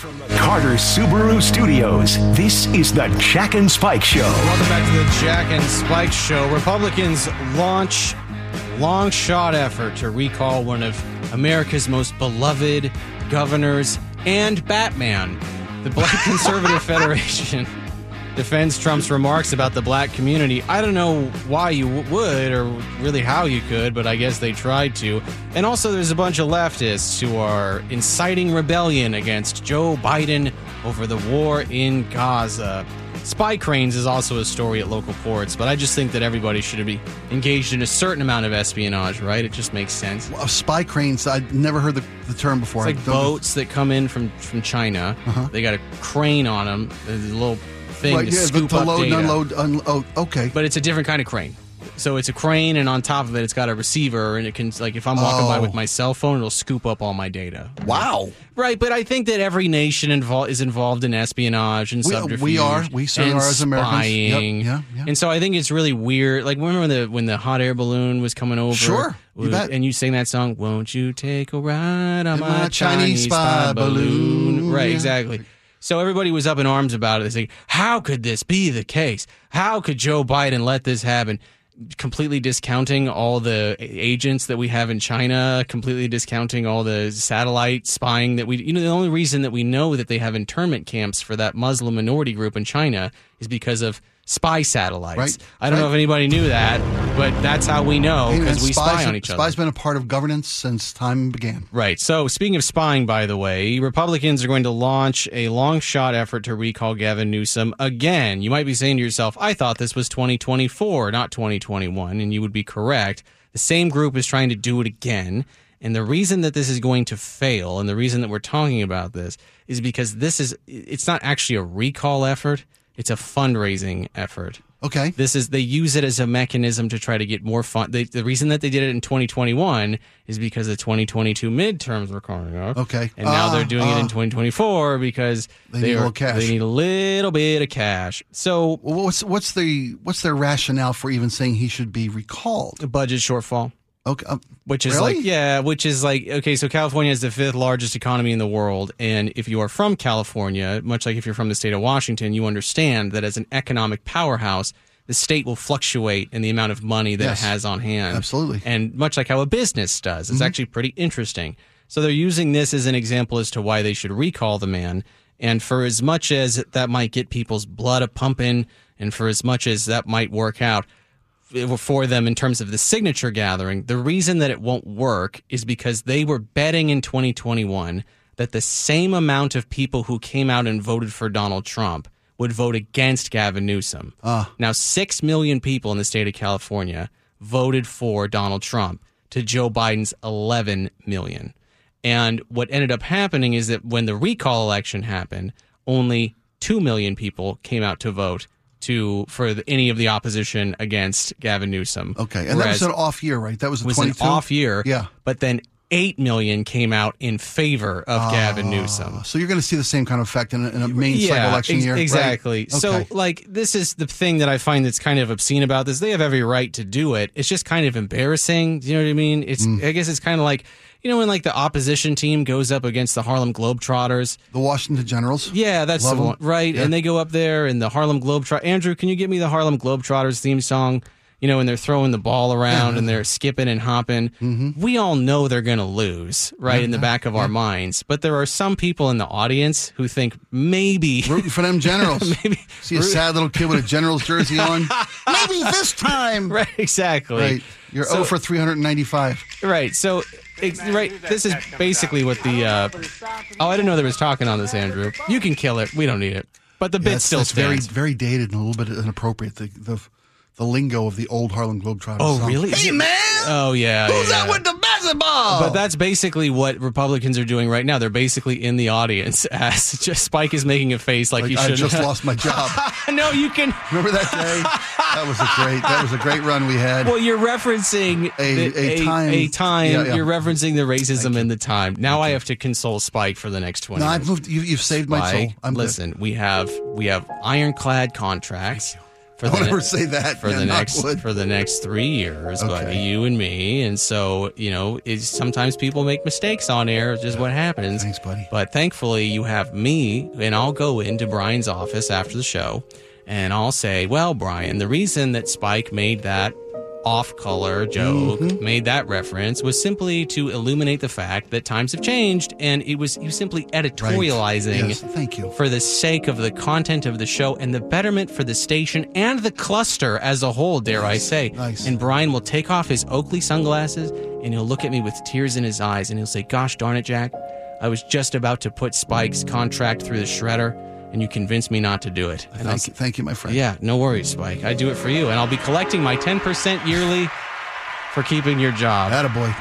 From the Carter Subaru Studios, this is the Jack and Spike Show. Welcome back to the Jack and Spike Show. Republicans launch long shot effort to recall one of America's most beloved governors and Batman. The Black Conservative Federation defends Trump's remarks about the black community. I don't know why you would or really how you could, but I guess they tried to. And also, there's a bunch of leftists who are inciting rebellion against Joe Biden over the war in Gaza. Spy cranes is also a story at local ports, but I just think that everybody should be engaged in a certain amount of espionage, right? It just makes sense. Uh, spy cranes. I'd never heard the, the term before. It's like boats that come in from from China. They got a crane on them, a little thing Right, to yeah, scoop to up load data. unload. Un, oh, okay. But it's a different kind of crane. So it's a crane, and on top of it, it's got a receiver, and it can like if I'm walking by Oh. with my cell phone, it'll scoop up all my data. wow. Right, but I think that every nation invol- is involved in espionage and We- uh, subterfuge. we are. We certainly and are as Americans. Yep, Spying. yeah, yeah. And so I think it's really weird. Like remember when the when the hot air balloon was coming over? Sure, you with- bet. And you sang that song, "Won't you take a ride on my, my Chinese, Chinese spy spy balloon?" balloon, Right, yeah. exactly. So everybody was up in arms about it. They say, "How could this be the case? How could Joe Biden let this happen?" Completely discounting all the agents that we have in China, completely discounting all the satellite spying that we. You know, the only reason that we know that they have internment camps for that Muslim minority group in China is because of spy satellites. Right, I don't know if anybody knew that, but that's how we know because we spies- spy on each other. Spies been a part of governance since time began. Right. So, speaking of spying, by the way, Republicans are going to launch a long shot effort to recall Gavin Newsom again. You might be saying to yourself, I thought this was 2024, not 2021. And you would be correct. The same group is trying to do it again. And the reason that this is going to fail and the reason that we're talking about this is because this is, it's not actually a recall effort, it's a fundraising effort. Okay. This is they use it as a mechanism to try to get more fun. They, the reason that they did it in 2021 is because the 2022 midterms were coming up. Okay. and now Ah, they're doing it in ah. 2024 because They need a are- little cash. They need a little bit of cash. So what's what's the what's their rationale for even saying he should be recalled? a budget shortfall. Okay. um, Which is Really? like, yeah, which is like, okay, so California is the fifth largest economy in the world. And if you are from California, much like if you're from the state of Washington, you understand that as an economic powerhouse, the state will fluctuate in the amount of money that Yes. it has on hand. Absolutely. And much like how a business does. It's actually pretty interesting. So they're using this as an example as to why they should recall the man. And for as much as that might get people's blood a pumping, and for as much as that might work out, for them in terms of the signature gathering. The reason that it won't work is because they were betting in 2021 that the same amount of people who came out and voted for Donald Trump would vote against Gavin Newsom. Ah. Now, 6 million people in the state of California voted for Donald Trump to Joe Biden's 11 million. And what ended up happening is that when the recall election happened, only 2 million people came out to vote to for the, any of the opposition against Gavin Newsom. Okay. And that was an off year, right? That was, a was an off year. Yeah. But then 8 million came out in favor of Gavin Newsom. So you're going to see the same kind of effect in a, in a main cycle election ex- year, right? Exactly. So, Okay. like, this is the thing that I find that's kind of obscene about this. They have every right to do it. It's just kind of embarrassing. Do you know what I mean? It's. Mm. I guess it's kind of like, you know, when like the opposition team goes up against the Harlem Globetrotters. the Washington Generals. Yeah, that's Love the one, right? Yeah. And they go up there and the Harlem Globetrotters. Andrew, can you give me the Harlem Globetrotters theme song? You know, and they're throwing the ball around and they're skipping and hopping. Mm-hmm. We all know they're going to lose, right, in the back of our minds. But there are some people in the audience who think maybe Rooting for them Generals. Maybe- See a sad little kid with a Generals jersey on. Maybe this time. Right, exactly. Right. You're So- 0 for 395. Right. So, ex- right. This is basically what the. Uh, oh, I didn't know there was talking on this, Andrew. You can kill it. We don't need it. But the bit That's, still that's very very dated and a little bit inappropriate. The the, the lingo of the old Harlem Globetrotters. Oh, song. really? Hey man, oh yeah. who's yeah. that with the basketball? But that's basically what Republicans are doing right now. They're basically in the audience as just Spike is making a face like, like, he shouldn't. just lost my job. no, you can. Remember that day? That was a great. That was a great run we had. Well, you're referencing A- the- a time- A time. Yeah, yeah. You're referencing the racism in the time. Now I have to console Spike for the next twenty. no. I've moved. You, you've saved my soul. I'm good. listen, we have we have ironclad contracts for Don't the ever say that. for Yeah, the next wood. for the next three years, but you and me, and so you know, sometimes people make mistakes on air, which is what happens. Thanks, buddy. But thankfully, you have me, and I'll go into Brian's office after the show, and I'll say, "Well, Brian, the reason that Spike made that." Off color joke Mm-hmm. made that reference was simply to illuminate the fact that times have changed, and it was you simply editorializing Yes, thank you. for the sake of the content of the show and the betterment for the station and the cluster as a whole, dare I say. Nice. And Brian will take off his Oakley sunglasses and he'll look at me with tears in his eyes and he'll say, Gosh darn it, Jack, I was just about to put Spike's contract through the shredder and you convinced me not to do it. And Thank you, thank you, my friend. yeah, no worries, Spike. I do it for you, and I'll be collecting my 10% yearly for keeping your job. Attaboy.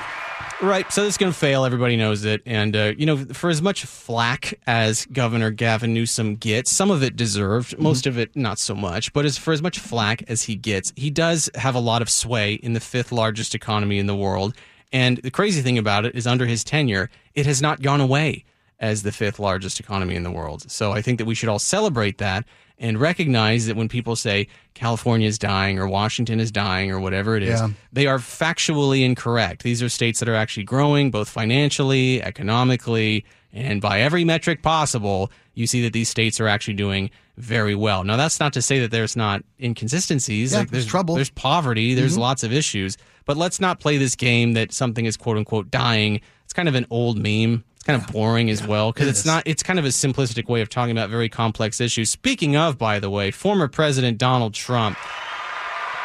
Right. So this is going to fail. Everybody knows it. And, uh, you know, for as much flack as Governor Gavin Newsom gets, some of it deserved, most of it not so much. But as for as much flack as he gets, he does have a lot of sway in the fifth largest economy in the world. And the crazy thing about it is, under his tenure, it has not gone away as the fifth largest economy in the world. So I think that we should all celebrate that and recognize that when people say California is dying or Washington is dying or whatever it is, Yeah. they are factually incorrect. These are states that are actually growing both financially, economically, and by every metric possible. You see that these states are actually doing very well. Now, that's not to say that there's not inconsistencies. Yeah, like there's there's trouble. There's poverty. There's mm-hmm. lots of issues. But let's not play this game that something is quote unquote dying. It's kind of an old meme. Kind of boring as well because it it's not. It's kind of a simplistic way of talking about very complex issues. Speaking of, by the way, former President Donald Trump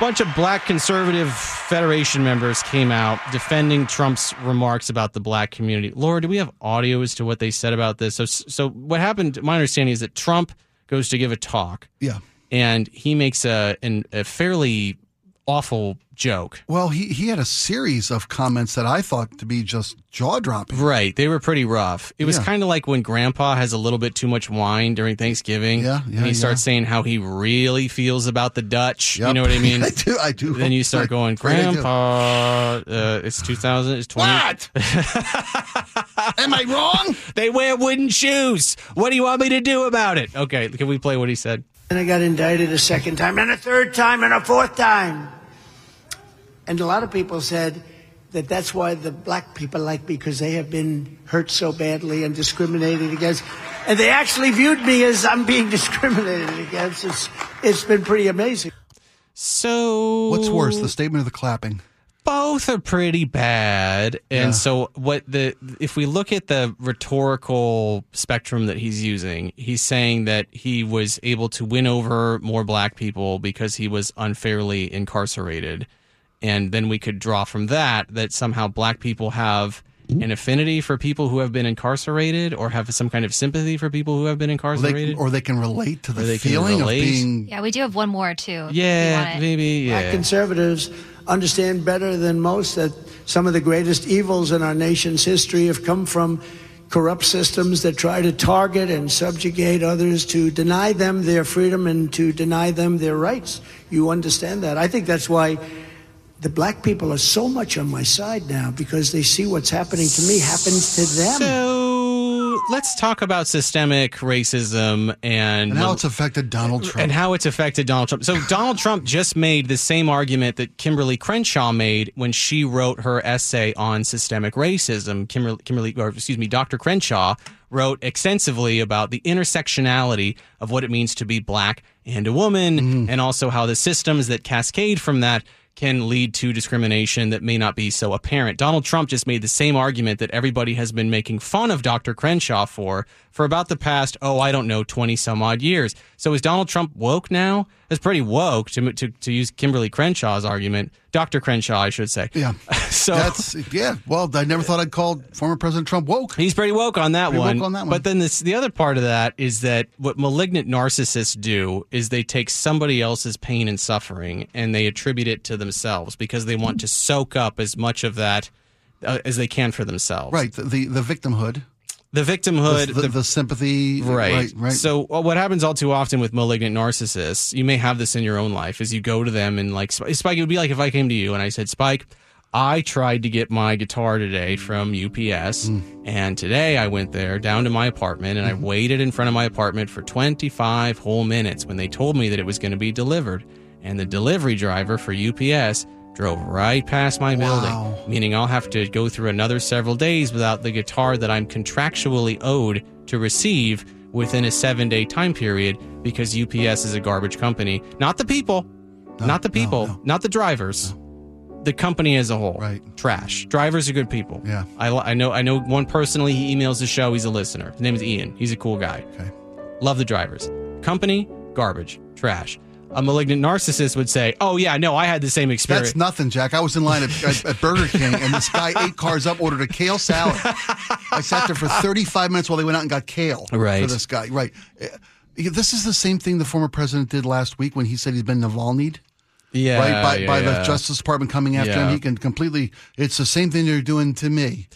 bunch of black conservative federation members came out defending Trump's remarks about the black community. Laura, do we have audio as to what they said about this? So, so what happened? My understanding is that Trump goes to give a talk, Yeah. and he makes a an, a fairly awful joke. Well, he, he had a series of comments that I thought to be just jaw dropping. Right, they were pretty rough. It was Yeah. kind of like when Grandpa has a little bit too much wine during Thanksgiving. Yeah, yeah, and he starts saying how he really feels about the Dutch. You know what I mean? I do. I do. then you start going, Grandpa, uh, it's 2000, it's 20. What? Am I wrong? They wear wooden shoes. What do you want me to do about it? Okay, can we play what he said? And I got indicted a second time, and a third time, and a fourth time. And a lot of people said that that's why the black people like me, because they have been hurt so badly and discriminated against. And they actually viewed me as I'm being discriminated against. It's, it's been pretty amazing. So What's worse, the statement or the clapping? both are pretty bad and Yeah. so what the if we look at the rhetorical spectrum that he's using he's saying that he was able to win over more black people because he was unfairly incarcerated and then we could draw from that that somehow black people have an affinity for people who have been incarcerated or have some kind of sympathy for people who have been Or they, incarcerated or they can relate to the they feeling of being. Yeah, we do have one more too. if you yeah maybe Black conservatives understand better than most that some of the greatest evils in our nation's history have come from corrupt systems that try to target and subjugate others to deny them their freedom and to deny them their rights. You understand that. I think that's why the black people are so much on my side now because they see what's happening to me happens to them. So let's talk about systemic racism and, And how it's affected Donald Trump. and how it's affected Donald Trump. So Donald Trump just made the same argument that Kimberly Crenshaw made when she wrote her essay on systemic racism. Kimberly, Kimberly or excuse me, Dr. Crenshaw wrote extensively about the intersectionality of what it means to be black and a woman, mm-hmm. and also how the systems that cascade from that can lead to discrimination that may not be so apparent. Donald Trump just made the same argument that everybody has been making fun of Dr. Crenshaw for for about the past, oh, I don't know, 20 some odd years. So is Donald Trump woke now? It's pretty woke to, to, to use Kimberly Crenshaw's argument. Dr. Crenshaw, I should say. yeah. So That's yeah. Well, I never thought I'd call former President Trump woke. He's pretty woke on that Pretty one. woke on that one. But then this, the other part of that is that what malignant narcissists do is they take somebody else's pain and suffering and they attribute it to themselves because they want to soak up as much of that uh, as they can for themselves. Right. The the, the victimhood. The victimhood, the, the, the sympathy. Right. Right. Right. So uh, what happens all too often with malignant narcissists, you may have this in your own life, is you go to them and like Spike. It would be like if I came to you and I said, Spike, I tried to get my guitar today from UPS, and today I went there down to my apartment and I waited in front of my apartment for 25 whole minutes when they told me that it was going to be delivered. and the delivery driver for UPS drove right past my Wow. building, meaning I'll have to go through another several days without the guitar that I'm contractually owed to receive within a seven day time period because UPS is a garbage company. Not the people, not the people, no. not the drivers. The company as a whole, Right. Trash. Drivers are good people. Yeah. I, I know. I know one personally. He emails the show. He's a listener. His name is Ian. He's a cool guy. Okay. Love the drivers. Company, garbage, trash. A malignant narcissist would say, "Oh yeah, no, I had the same experience." That's nothing, Jack. I was in line at, at, at Burger King, and this guy eight cars up ordered a kale salad. I sat there for 35 minutes while they went out and got kale Right. for this guy. Right. Uh, This is the same thing the former president did last week when he said he's been Navalny'd. yeah, right by, yeah, by the. Justice Department coming after Yeah. him. He can completely. It's the same thing they're doing to me.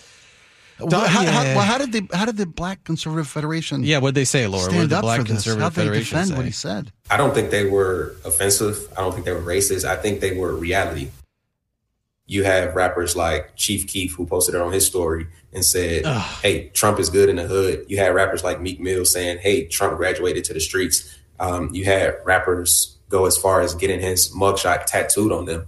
Don't- Well, how, how- well, how did the how did the Black Conservative Federation Yeah, what'd they say, Laura? What did stand the up Black for this? Conservative How they Federation defend say? what he said? I don't think they were offensive. I don't think they were racist. I think they were reality. You have rappers like Chief Keef who posted it on his story and said, "Hey, Trump is good in the hood." You had rappers like Meek Mill saying, "Hey, Trump graduated to the streets." Um, you had rappers go as far as getting his mugshot tattooed on them.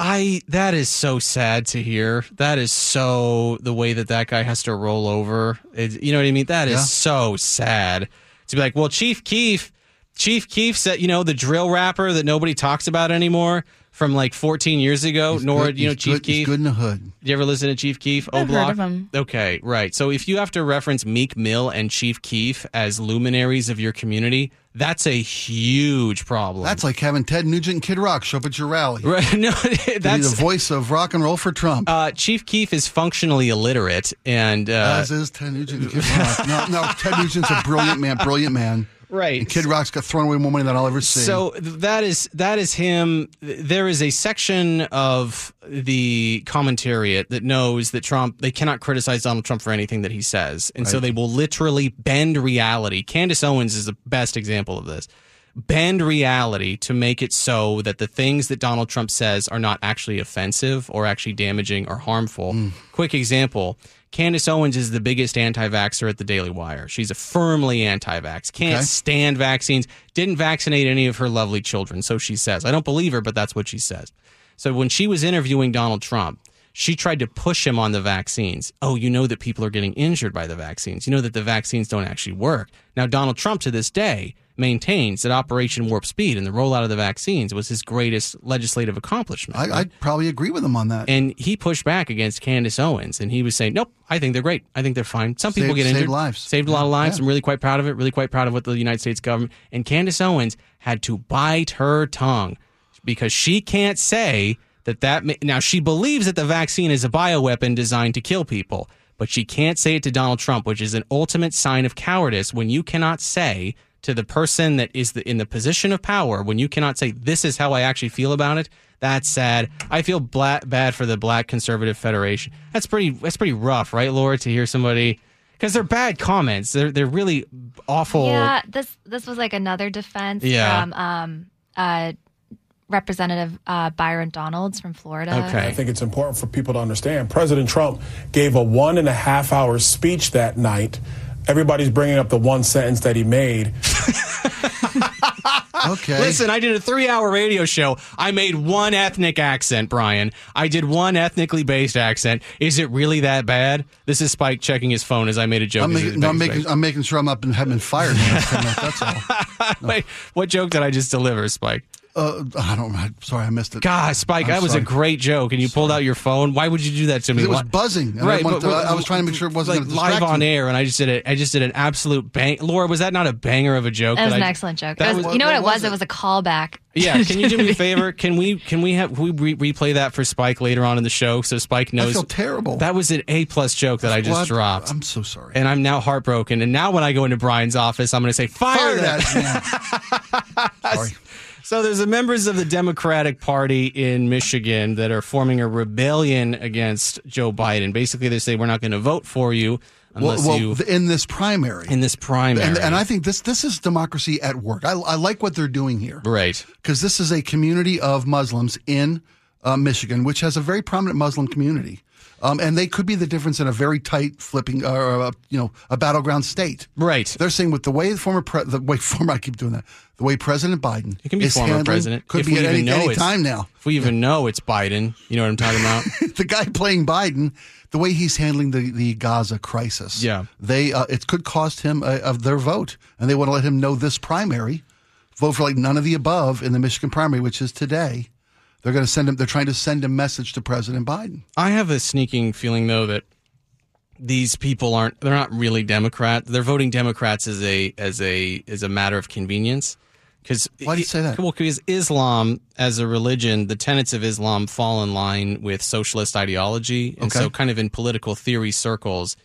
I that is so sad to hear. That is so the way that that guy has to roll over. It, you know what I mean? That is Yeah. so sad to be like, well, Chief Keef, Chief Keef said, you know, the drill rapper that nobody talks about anymore from like 14 years ago. He's Nor, good- you know, Chief good, Keef. good in the hood. Did you ever listen to Chief Keef? I've Block? heard of him. Okay, right. So if you have to reference Meek Mill and Chief Keef as luminaries of your community, that's a huge problem. That's like having Ted Nugent and Kid Rock show up at your rally. right. No, that's the voice of rock and roll for Trump. uh, Chief Keef is functionally illiterate, and uh, As is Ted Nugent and Kid Rock. No, no, Ted Nugent's a brilliant man, brilliant man. Right. And Kid Rock's got thrown away more money than I'll ever see. So that is that is him. There is a section of the commentariat that knows that Trump they cannot criticize Donald Trump for anything that he says, and so they will literally bend reality. Candace Owens is the best example of this. Bend reality to make it so that the things that Donald Trump says are not actually offensive or actually damaging or harmful. Mm. Quick example. Candace Owens is the biggest anti-vaxxer at the Daily Wire. She's a firmly anti-vax. Can't Okay. stand vaccines. Didn't vaccinate any of her lovely children, so she says. I don't believe her, but that's what she says. So when she was interviewing Donald Trump, she tried to push him on the vaccines. Oh, you know that people are getting injured by the vaccines. You know that the vaccines don't actually work. Now, Donald Trump to this day maintains that Operation Warp Speed and the rollout of the vaccines was his greatest legislative accomplishment. I, I'd probably agree with him on that. and he pushed back against Candace Owens, and he was saying, "Nope, I think they're great. I think they're fine. Some people Saved- get saved injured, lives. saved a lot of lives. yeah. I'm really quite proud of it. Really quite proud of what the United States government and Candace Owens had to bite her tongue because she can't say that that now she believes that the vaccine is a bioweapon designed to kill people, but she can't say it to Donald Trump, which is an ultimate sign of cowardice when you cannot say to the person that is the, in the position of power when you cannot say this is how I actually feel about it. That's sad. I feel bla- bad for the Black Conservative Federation. That's pretty. That's pretty rough, right, Laura? To hear somebody because they're bad comments. They're they're really awful. Yeah, this this was like another defense Yeah. from um, uh, Representative uh, Byron Donalds from Florida. Okay. I think it's important for people to understand. President Trump gave a one and a half hour speech that night. Everybody's bringing up the one sentence that he made. okay. Listen, I did a three-hour radio show. I made one ethnic accent, Brian. I did one ethnically based accent. Is it really that bad? This is Spike checking his phone as I made a joke. I'm Is making, no, I'm making, I'm making sure I'm up and haven't been fired. in the last 10 That's all. based? Wait, what joke did I just deliver, Spike? Uh, I don't. I'm sorry, I missed it. God, Spike, I'm that was sorry. a great joke, and you pulled out your phone. Why would you do that to me? It was buzzing. and I Right, but- to- I was trying to make sure it wasn't like live on you. air, and I just did it. I just did an absolute bang. Laura, was that not a banger of a joke? That was I- an excellent joke. That was, was- you know what, what it was? was It it? was a callback. Yeah, can you do me a favor? Can we can we have we re- replay that for Spike later on in the show so Spike knows? I feel terrible. That was an A plus joke that I just Well, dropped, I'm so sorry. and I'm now heartbroken. And now when I go into Brian's office, I'm going to say fire, Fire that. that. man. sorry. So there's a members of the Democratic Party in Michigan that are forming a rebellion against Joe Biden. Basically, they say we're not going to vote for you unless well, you in this primary, in this primary. and, and I think this this is democracy at work. I, I like what they're doing here right. because this is a community of Muslims in uh, Michigan, which has a very prominent Muslim community. Um, and they could be the difference in a very tight flipping, uh, uh, you know, a battleground state. Right. They're saying with the way the former, pre- the way former, I keep doing that, the way President Biden It can be is former handling- president. could If be we at even any, any time now. If we even know it's Biden, you know what I'm talking about? the guy playing Biden, the way he's handling the, the Gaza crisis, Yeah. they uh, it could cost him uh, of their vote, and they want to let him know this primary, vote for like none of the above in the Michigan primary, which is today. They're going to send him. They're trying to send a message to President Biden. I have a sneaking feeling though that these people aren't they're not really Democrat. They're voting Democrats as a as a as a matter of convenience. Because Why do you say that? Well, because Islam as a religion, the tenets of Islam fall in line with socialist ideology, and Okay. so kind of in political theory circles,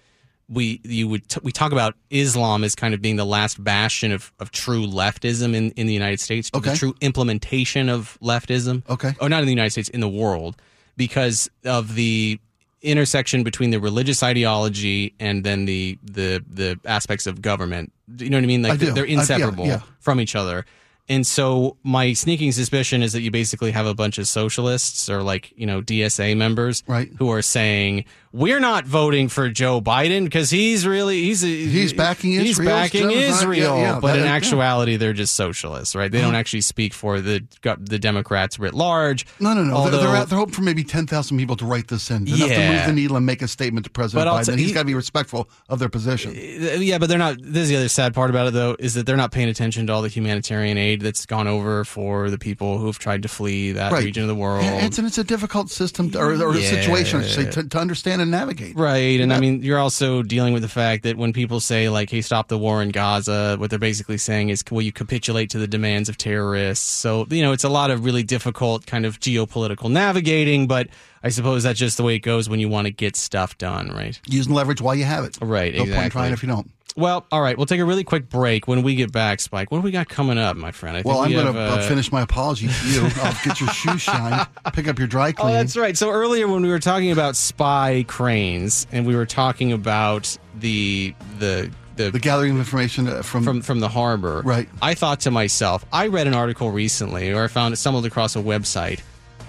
we you would t- we talk about Islam as kind of being the last bastion of, of true leftism in, in the United States, the Okay. true implementation of leftism. Okay. Oh, not in the United States, in the world, because of the intersection between the religious ideology and then the the the aspects of government. You know what I mean? Like I do. they're I- yeah, inseparable yeah. from each other. And so my sneaking suspicion is that you basically have a bunch of socialists or like, you know, DSA members Right. who are saying, we're not voting for Joe Biden because he's really, he's, He's backing he's Israel's backing genocide." Israel. Yeah, yeah, but in yeah. actuality, they're just socialists, right? They don't uh-huh. actually speak for the, the Democrats writ large. No, no, no. Although, they're, they're, they're hoping for maybe ten thousand people to write this in, enough to Yeah. move the needle and make a statement to President But Biden. t- he's he- got to be respectful of their position. Uh, yeah, but they're not. This is the other sad part about it, though, is that they're not paying attention to all the humanitarian aid that's gone over for the people who've tried to flee that Right. region of the world. And it's, and it's a difficult system to, or, or Yeah. situation, I should say, to, to understand and navigate. Right. And I mean, you're also dealing with the fact that when people say, like, hey, stop the war in Gaza, what they're basically saying is, will you capitulate to the demands of terrorists? So, you know, it's a lot of really difficult kind of geopolitical navigating, but I suppose that's just the way it goes when you want to get stuff done, right? Using leverage while you have it. Right, No point trying if you don't. Well, all right. We'll take a really quick break. When we get back, Spike, what do we got coming up, my friend? I think Well, I'm we going to uh, finish my apology to you. I'll get your shoes shined, pick up your dry Oh, that's right. So earlier when we were talking about spy cranes and we were talking about the the the, the gathering of information uh, from, from from the harbor. Right. I thought to myself, I read an article recently, or I found it stumbled across a website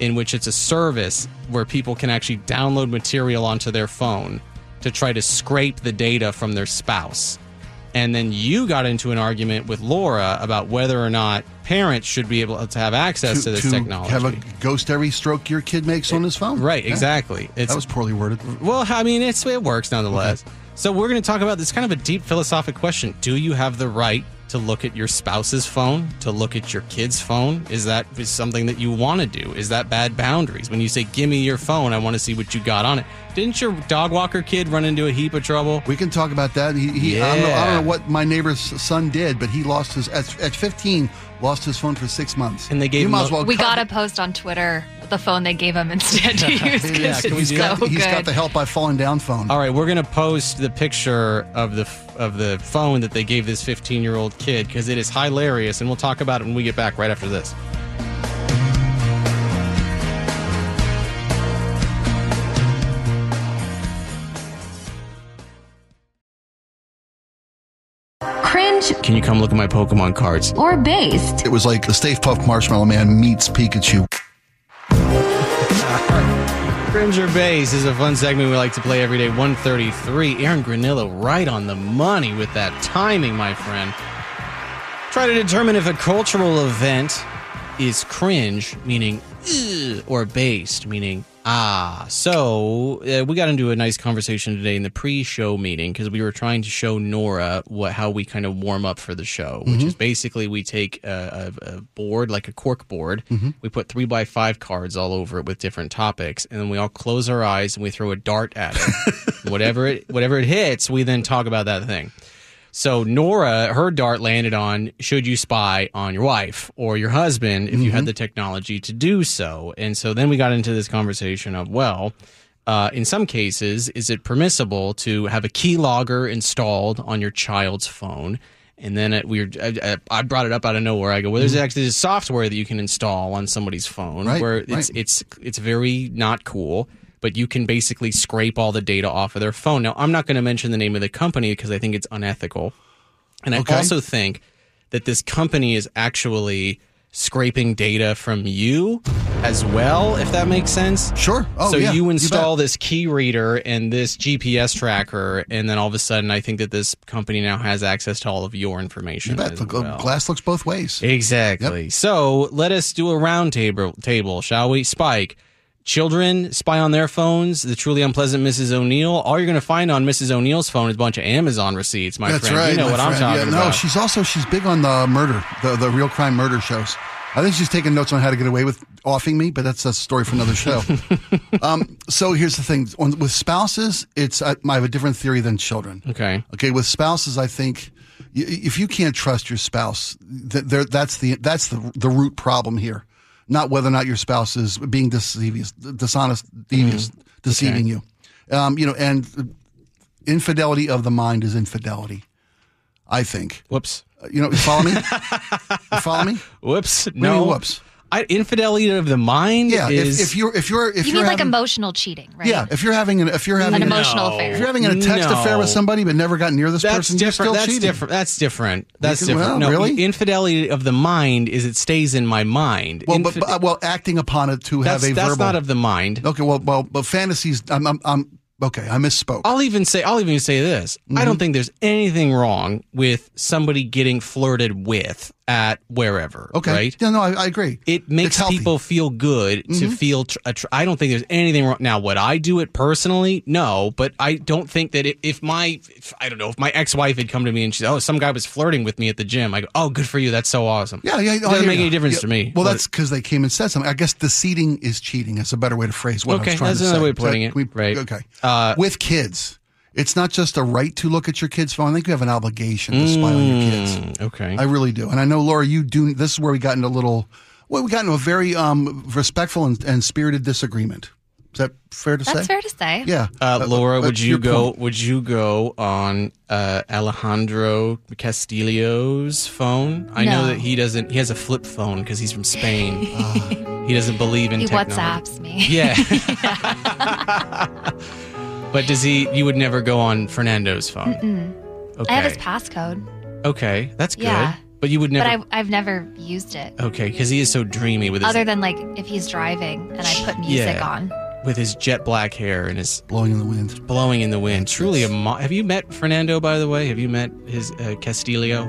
in which it's a service where people can actually download material onto their phone to try to scrape the data from their spouse. And then you got into an argument with Laura about whether or not parents should be able to have access to, this technology. have a ghost every stroke your kid makes on his phone. right, Yeah. exactly. It's That was poorly worded. well, I mean, it's it works nonetheless. So we're going to talk about this kind of a deep philosophic question: Do you have the right to look at your spouse's phone, to look at your kid's phone? Is that is something that you want to do? Is that bad boundaries? When you say, "Give me your phone," I want to see what you got on it. Didn't your dog walker kid run into a heap of trouble? We can talk about that. He, he I, don't know, I don't know what my neighbor's son did, but he lost his at, at 15 lost his phone for six months. And they gave you him might a- as well We got a post on Twitter the phone they gave him instead to use Yeah, can we it's do so that? good. He's got the help by falling down phone. All right, we're gonna post the picture of the of the phone that they gave this 15 year old kid because it is hilarious, and we'll talk about it when we get back right after this. Cringe Can you come look at my Pokemon cards? or based. It was like the Stay Puft Marshmallow Man meets Pikachu. Cringe or Based is a fun segment we like to play every day. 133. Aaron Granillo right on the money with that timing, my friend. Try to determine if a cultural event is cringe, meaning or based, meaning ah. So uh, we got into a nice conversation today in the pre-show meeting because we were trying to show Nora what how we kind of warm up for the show, which is basically we take a, a, a board like a cork board, we put three by five cards all over it with different topics, and then we all close our eyes and we throw a dart at it. whatever it whatever it hits, we then talk about that thing. So Nora, her dart landed on should you spy on your wife or your husband if you had the technology to do so. And so then we got into this conversation of, well, uh, in some cases, is it permissible to have a keylogger installed on your child's phone? And then it, we were, I, I brought it up out of nowhere. I go, well, there's actually this software that you can install on somebody's phone Right, where it's right. it's it's very not cool but you can basically scrape all the data off of their phone now i'm not going to mention the name of the company because i think it's unethical and Okay. i also think that this company is actually scraping data from you as well, if that makes sense. Sure. Oh, so yeah, you you install bet. this key reader and this GPS tracker, and then all of a sudden, I think that this company now has access to all of your information. You bet. The well. glass looks both ways. Exactly. So let us do a round table, table, shall we? Spike. Children spy on their phones. The truly unpleasant Mrs. O'Neill. All you're going to find on Mrs. O'Neill's phone is a bunch of Amazon receipts, my That's friend. right. you know what I'm talking yeah, about. No, she's also she's big on the murder, the the real crime murder shows. I think she's taking notes on how to get away with offing me, but that's a story for another show. um, so here's the thing: on, with spouses, it's I, I have a different theory than children. Okay. Okay, with spouses, I think y- if you can't trust your spouse, th- that's the that's the the root problem here. Not whether or not your spouse is being deceivious, dishonest, devious, deceiving you. Um, you know, and infidelity of the mind is infidelity. I think. Whoops. Uh, You know, you follow me? you follow me? Whoops. you No. whoops? I, infidelity of the mind Yeah. is. if, if you're if you're if You are mean like emotional cheating, right? yeah, if you're having an if you're having An an- emotional No. if you're having a text No. affair with somebody but never got near this that's person, you're different. still That's cheating. different. That's different. That's can- different. well, no, really? infidelity of the mind is it stays in my mind. Well, but, but uh, well, acting upon it to that's, have a that's verbal. not of the mind. okay, well, well, but fantasies. I'm, I'm, I'm okay. I misspoke. I'll even say I'll even say this. I Mm-hmm. don't think there's anything wrong with somebody getting flirted with at wherever. okay, Right. Yeah, no, I, I agree. It makes. Mm-hmm. people feel good to feel. Tr- tr- I don't think there's anything wrong. Now, would I do it personally? No, but I don't think that if, if my, if, I don't know, if my ex-wife had come to me and she said, "Oh, some guy was flirting with me at the gym," I go, "Oh, good for you. That's so awesome." Yeah, yeah. It doesn't make any difference to me. Well, but- that's because they came and said something. I guess deceiving is cheating. That's a better way to phrase what I was trying to say. that's to another way of putting Is it. that- can Right. Okay. Uh, With kids, it's not just a right to look at your kid's phone. I think you have an obligation to spy on your kids. Mm, okay. I really do. And I know, Laura, you do. This is where we got into a little. Well, we got into a very um, respectful and, and spirited disagreement. Is that fair to That's say? That's fair to say. Yeah. Uh, Laura, would you go? point- Would you go on uh, Alejandro Castillo's phone? I know that he doesn't. He has a flip phone because he's from Spain. he doesn't believe in He technology. WhatsApps me. Yeah. but does he? You would never go on Fernando's phone. Okay. I have his passcode, okay, that's good. Yeah. But you would but never. I've, I've never used it. okay, because he is so dreamy with his Other than like if he's driving and I put music Yeah. on. with his jet black hair and his blowing in the wind. blowing in the wind. Truly a. Mo- have you met Fernando? By the way, have you met his uh, Castillo?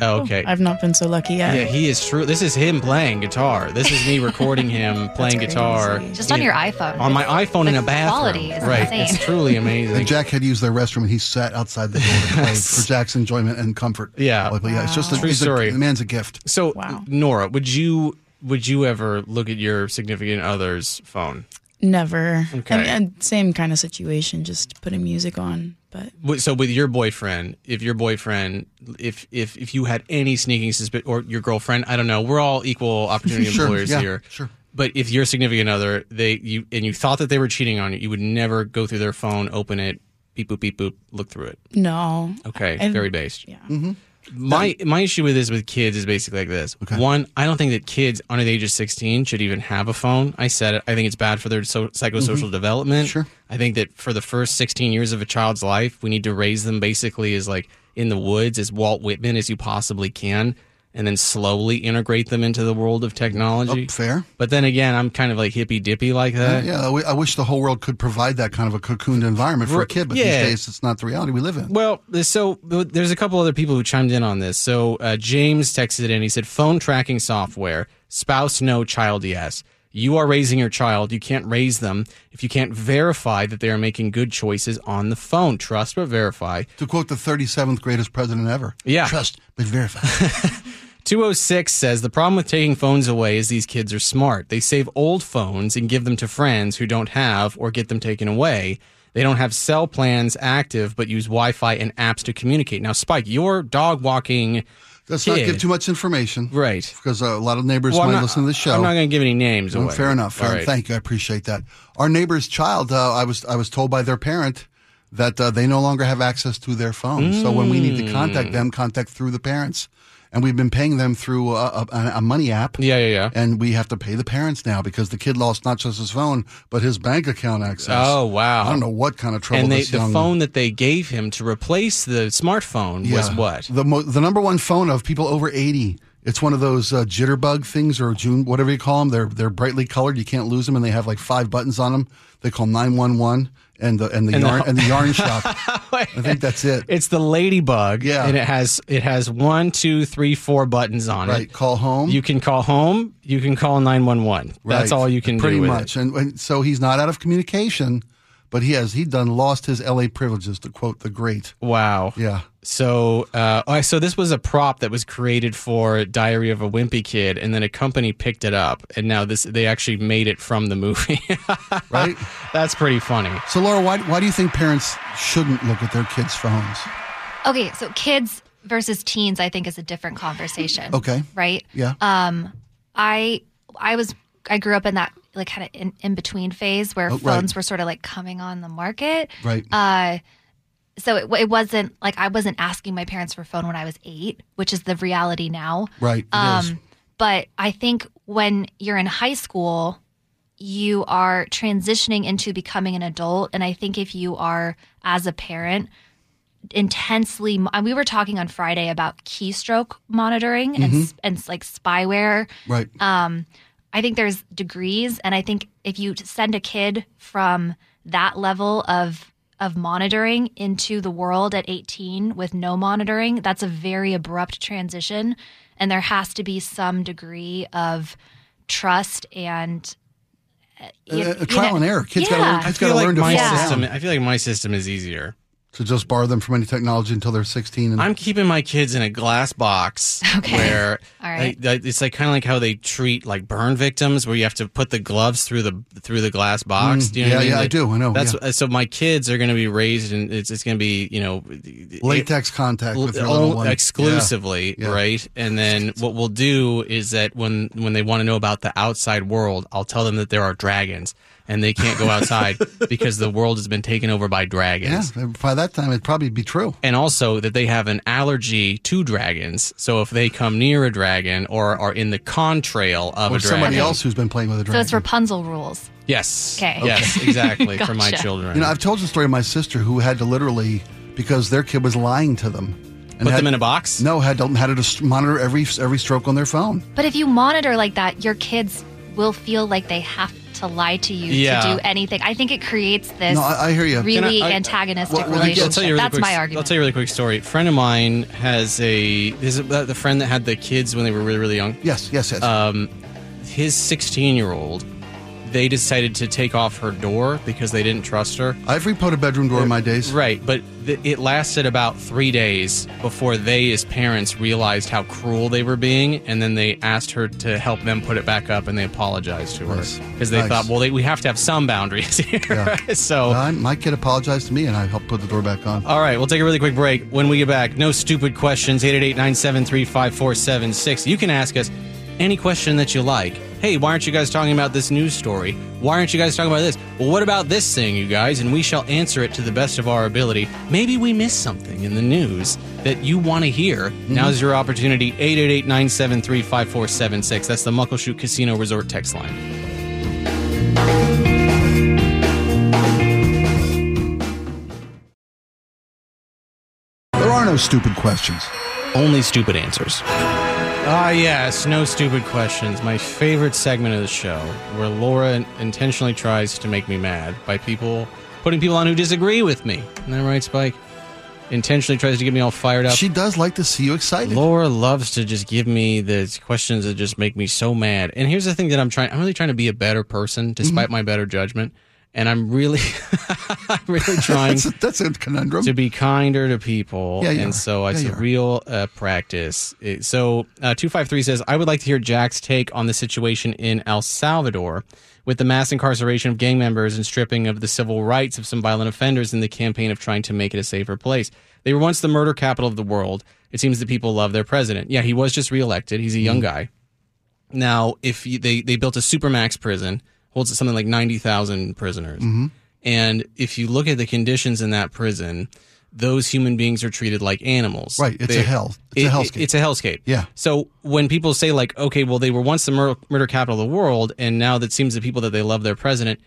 Oh, oh, okay. I've not been so lucky yet. Yeah, he is true. This is him playing guitar. This is me recording him playing guitar. Just on your iPhone. On my iPhone The in a bathroom. quality is right. insane. It's truly amazing. And Jack had used their restroom, and he sat outside the door to play for Jack's enjoyment and comfort. Yeah. Like, but yeah, it's just a, True he's a- story. the man's a gift. so, Wow. Nora, would you would you ever look at your significant other's phone? Never. Okay. I mean, and same kind of situation, just putting music on. But Wi- So, with your boyfriend, if your boyfriend, if if if you had any sneaking suspicion, or your girlfriend, I don't know, we're all equal opportunity Sure, employers yeah, here. sure. But if your significant other, they you and you thought that they were cheating on you, you would never go through their phone, open it, beep boop beep boop, look through it. no. Okay, I- very based. Yeah. Mm-hmm. My my issue with this with kids is basically like this. One, I don't think that kids under the age of 16 should even have a phone. I said it. I think it's bad for their so, psychosocial development. Mm-hmm. Sure. I think that for the first 16 years of a child's life, we need to raise them basically as like in the woods as Walt Whitman as you possibly can and then slowly integrate them into the world of technology. Oh, fair. But then again, I'm kind of like hippy dippy like that. Yeah, I I wish the whole world could provide that kind of a cocooned environment for a kid, but yeah. these days it's not the reality we live in. Well, so there's a couple other people who chimed in on this. So uh, James texted in. He said, "Phone tracking software, spouse no, child yes. You are raising your child. You can't raise them if you can't verify that they are making good choices on the phone. Trust but verify." To quote the 37th greatest president ever. Yeah. Trust, but verify. 206 says the problem with taking phones away is these kids are smart. They save old phones and give them to friends who don't have or get them taken away. They don't have cell plans active but use Wi Fi and apps to communicate. Now, Spike, you're dog walking. Let's not give too much information. Right. Because a lot of neighbors Well, might not- listen to the show. I'm not going to give any names away. Fair enough. Fair- right. Thank you. I appreciate that. Our neighbor's child, uh, I was I was told by their parent that uh, they no longer have access to their phone. So when we need to Mm. contact them, contact through the parents. And we've been paying them through a, a, a money app. Yeah, yeah, yeah. And we have to pay the parents now because the kid lost not just his phone, but his bank account access. Oh, wow. I don't know what kind of trouble and they, the young phone that they gave him to replace the smartphone was what? The mo- the number one phone of people over eighty It's one of those uh, jitterbug things or June, whatever you call them. They're they're brightly colored. You can't lose them, and they have like five buttons on them. They call nine one one and the and the And the- yarn and the yarn shop. I think that's it. It's the ladybug. Yeah. And it has it has one, two, three, four buttons on Right, it. Right, call home. You can call home. You can call nine one one. That's all you can pretty much. And, and so he's not out of communication, but he has he done lost his L.A. privileges to quote the great. Wow. Yeah. So, uh, oh, so this was a prop that was created for Diary of a Wimpy Kid, and then a company picked it up, and now this they actually made it from the movie. Right. That's pretty funny. So Laura, why why do you think parents shouldn't look at their kids' phones? Okay, so kids versus teens, I think, is a different conversation. Okay. Right. Yeah. Um, I I was I grew up in that like kind of in, in between phase where Oh, right. phones were sort of like coming on the market. right. Uh, so it, it wasn't like I wasn't asking my parents for a phone when I was eight, which is the reality now. right. Um, but I think when you're in high school, you are transitioning into becoming an adult. And I think if you are, as a parent, intensely, and we were talking on Friday about keystroke monitoring and, s- and like spyware. Right. Um, I think there's degrees, and I think if you send a kid from that level of of monitoring into the world at 18 with no monitoring, that's a very abrupt transition, and there has to be some degree of trust and uh, you- Uh, you trial know- and error. Kids gotta learn- I Kids feel gotta like learn to my fall system. down. I feel like my system is easier. To just bar them from any technology until they're 16 and I'm keeping my kids in a glass box Okay. where All right. I- I- it's like kind of like how they treat like burn victims, where you have to put the gloves through the through the glass box. Mm, do you know yeah, what I mean? yeah, I do. I know, That's yeah. so my kids are going to be raised, and it's it's going to be you know latex contact with their little one. exclusively, Yeah. right? And then what we'll do is that when when they want to know about the outside world, I'll tell them that there are dragons and they can't go outside because the world has been taken over by dragons. yeah. By that time, it'd probably be true. And also that they have an allergy to dragons. So if they come near a dragon or are in the contrail of Or a dragon, somebody else who's been playing with a dragon. So it's Rapunzel rules. yes, Okay. yes, exactly for my children. You know, I've told the story of my sister who had to literally because their kid was lying to them. And Put had, them in a box. No, had to had to monitor every every stroke on their phone. But if you monitor like that, your kids will feel like they have to lie to you Yeah. to do anything. I think it creates this No, I, I hear you. really I- I- antagonistic Well, well, relationship. I'll tell you a really That's quick, my I'll argument. tell you a really quick story. A friend of mine has a is it the friend that had the kids when they were really really young. yes, yes, yes. Um, his 16 year old, they decided to take off her door because they didn't trust her. I've repoed a bedroom door in my days. Right, but th- it lasted about three days before they, as parents, realized how cruel they were being, and then they asked her to help them put it back up, and they apologized to her Nice. because they Nice. thought, well, they, we have to have some boundaries here. Yeah. so. Uh, my kid apologized to me, and I helped put the door back on. all right, we'll take a really quick break. When we get back, no stupid questions. 888-973-5476. You can ask us any question that you like. Hey, why aren't you guys talking about this news story? Why aren't you guys talking about this? Well, what about this thing, you guys? And we shall answer it to the best of our ability. Maybe we missed something in the news that you want to hear. Mm-hmm. Now's your opportunity. 888-973-5476. That's the Muckleshoot Casino Resort text line. There are no stupid questions. Only stupid answers. Ah, yes, no stupid questions. My favorite segment of the show, where Laura intentionally tries to make me mad by people putting people on who disagree with me. Isn't that right, Spike? Intentionally tries to get me all fired up. She does like to see you excited. Laura loves to just give me the questions that just make me so mad. And here's the thing that I'm trying I'm really trying to be a better person despite my better judgment. And I'm really I'm really trying that's, a, that's a conundrum. to be kinder to people. Yeah, and are. so it's Yeah, a real uh, practice. It- so uh, 253 says, I would like to hear Jack's take on the situation in El Salvador with the mass incarceration of gang members and stripping of the civil rights of some violent offenders in the campaign of trying to make it a safer place. They were once the murder capital of the world. It seems that people love their president. Yeah, he was just reelected. He's a young Mm-hmm. guy. Now, if you, they they built a supermax prison, holds something like ninety thousand prisoners, Mm-hmm. and if you look at the conditions in that prison, those human beings are treated like animals. Right, it's a hell. It's a it- hellscape. It's a hellscape. Yeah. So when people say like, okay, well, they were once the mur- murder capital of the world, and now that seems the people that they love their president.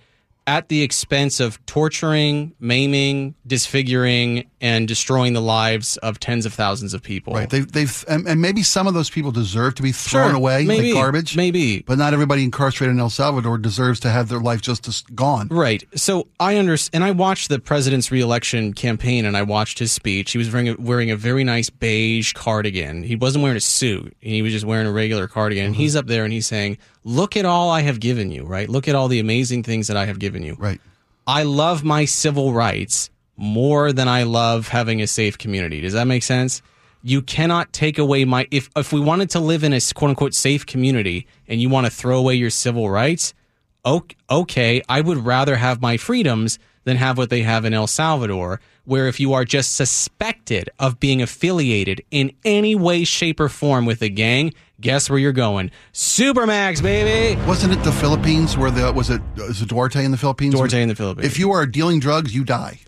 At the expense of torturing, maiming, disfiguring, and destroying the lives of tens of thousands of people. Right. They've, they've, and, and maybe some of those people deserve to be thrown Sure, away maybe, like garbage. maybe. But not everybody incarcerated in El Salvador deserves to have their life just gone. Right. So I understand, and I watched the president's reelection campaign, and I watched his speech. He was wearing a, wearing a very nice beige cardigan. He wasn't wearing a suit. He was just wearing a regular cardigan. And he's up there, and he's saying, "Look at all I have given you. Right. Look at all the amazing things that I have given you. Right. I love my civil rights more than I love having a safe community. Does that make sense? You cannot take away my if if we wanted to live in a quote unquote safe community and you want to throw away your civil rights, ok- okay, I would rather have my freedoms than have what they have in El Salvador, where if you are just suspected of being affiliated in any way, shape, or form with a gang, guess where you're going? Supermax, baby. Wasn't it the Philippines where the was it was it Duterte in the Philippines? Duterte in the Philippines. If you are dealing drugs, you die.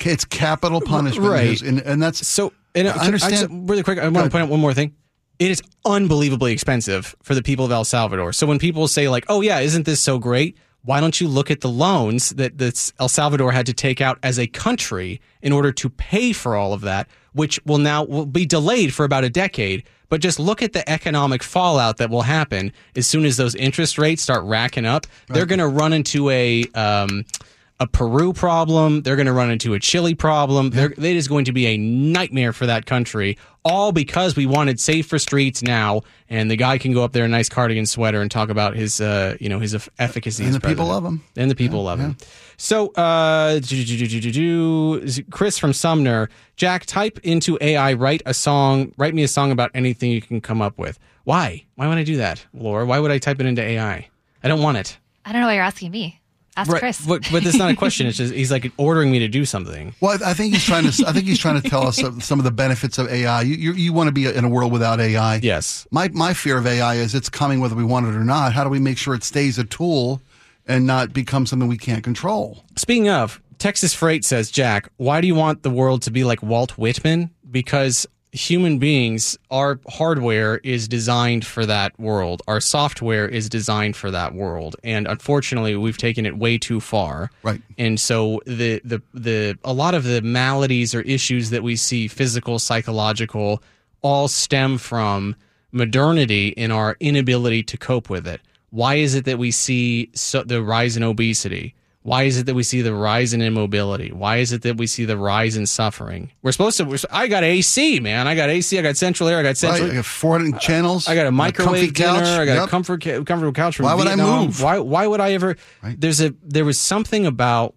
It's capital punishment, Right. And, and that's So, and I I understand- just- really quick, I want to point out one more thing. It is unbelievably expensive for the people of El Salvador. So when people say like, "Oh yeah, isn't this so great?" Why don't you look at the loans that that El Salvador had to take out as a country in order to pay for all of that, which will now will be delayed for about a decade. But just look at the economic fallout that will happen as soon as those interest rates start racking up. They're going to run into a um, a Peru problem. They're going to run into a Chile problem. They're, it is going to be a nightmare for that country, all because we wanted safer streets now. And the guy can go up there in a nice cardigan sweater and talk about his, uh, you know, his efficacy. And as the people love him. And the people love him. So, uh, do- do- do- do- do- do- Chris from Sumner, Jack, type into AI, write a song, write me a song about anything you can come up with. Why? Why would I do that, Laura? Why would I type it into AI? I don't want it. I don't know why you're asking me. Ask Right, Chris. But, but that's not a question. It's just he's like ordering me to do something. Well, I I think he's trying to. I think he's trying to tell us some some of the benefits of AI. You you, you want to be in a world without AI. Yes. My my fear of AI is it's coming whether we want it or not. How do we make sure it stays a tool and not become something we can't control? Speaking of, Texas Freight says, Jack, why do you want the world to be like Walt Whitman? Because human beings, our hardware is designed for that world. Our software is designed for that world. And unfortunately, we've taken it way too far. Right. And so the the the a lot of the maladies or issues that we see, physical, psychological, all stem from modernity in our inability to cope with it. Why is it that we see so, the rise in obesity? Why is it that we see the rise in immobility? Why is it that we see the rise in suffering? We're supposed to. We're, I got AC, man. I got AC. I got central air. I got Right? central. I got 400 channels. I got a microwave couch. dinner. I got Yep. a comfort comfortable couch Why would I Vietnam. move? Why why would I ever? Right. There's a there was something about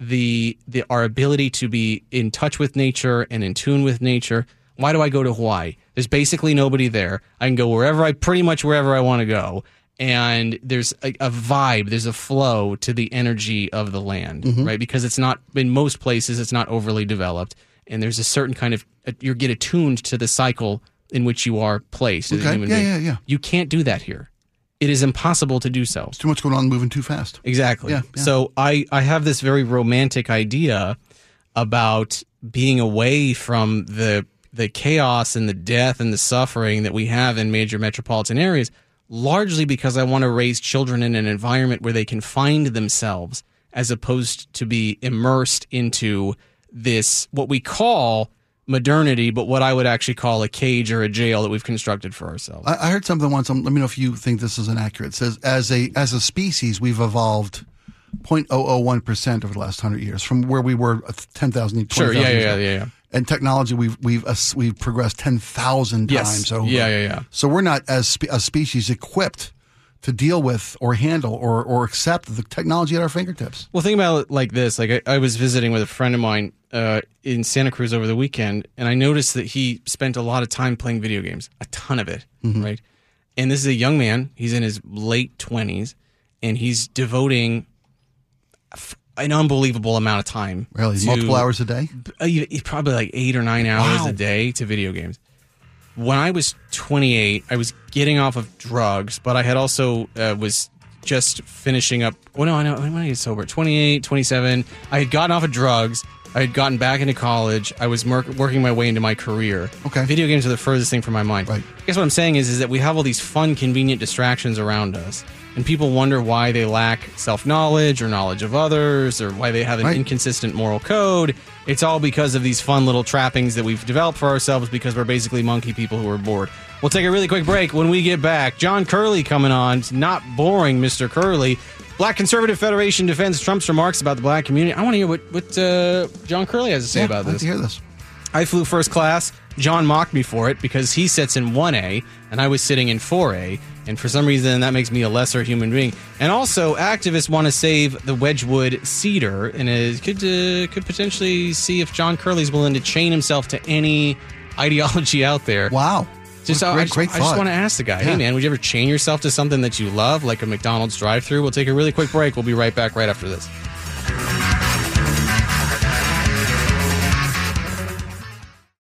the the our ability to be in touch with nature and in tune with nature. Why do I go to Hawaii? There's basically nobody there. I can go wherever I pretty much wherever I want to go. And there's a, a vibe, there's a flow to the energy of the land, Mm-hmm. right? Because it's not in most places, it's not overly developed, and there's a certain kind of you get attuned to the cycle in which you are placed as a Okay. human Yeah, being. yeah, yeah. You can't do that here. It is impossible to do so. It's Too much going on, moving too fast. Exactly. Yeah, yeah. So I I have this very romantic idea about being away from the the chaos and the death and the suffering that we have in major metropolitan areas largely because I want to raise children in an environment where they can find themselves as opposed to be immersed into this what we call modernity but what I would actually call a cage or a jail that we've constructed for ourselves. I, I heard something once. Um, let me know if you think this is inaccurate. It says as a as a species, we've evolved 0.001 percent over the last hundred years from where we were uh, 10,000, Sure, 20,000 yeah, years yeah, ago. yeah, yeah. And technology, we've we've uh, we've progressed ten thousand Yes. times over. Yeah, yeah, yeah. So we're not as spe- a species equipped to deal with or handle or or accept the technology at our fingertips. Well, think about it like this. Like I, I was visiting with a friend of mine uh, in Santa Cruz over the weekend, and I noticed that he spent a lot of time playing video games, a ton of it, right? And this is a young man. He's in his late twenties, and he's devoting an unbelievable amount of time. Really, to- multiple hours a day. uh, probably like eight or nine hours Wow. a day to video games. When I was 28, I was getting off of drugs, but I had also uh, was just finishing up. Well, no, I know when I get sober, 28, 27. I had gotten off of drugs. I had gotten back into college. I was mer- working my way into my career. Okay. Video games are the furthest thing from my mind. Right. I guess what I'm saying is, is that we have all these fun, convenient distractions around us, and people wonder why they lack self knowledge or knowledge of others or why they have an Right. inconsistent moral code. It's all because of these fun little trappings that we've developed for ourselves because we're basically monkey people who are bored. We'll take a really quick break. When we get back, John Curley coming on. It's not boring, Mr. Curley. Black Conservative Federation defends Trump's remarks about the black community. I want to hear what, what uh, John Curley has to say Yeah, about this. to hear this. I flew first class. John mocked me for it because he sits in 1A and I was sitting in 4A. And for some reason, that makes me a lesser human being. And also, activists want to save the Wedgwood cedar and it could, uh, could potentially see if John Curley's willing to chain himself to any ideology out there. Wow. Just, What I, just, great I just want to ask the guy, hey man, would you ever chain yourself to something that you love, like a McDonald's drive through? We'll take a really quick break. We'll be right back right after this.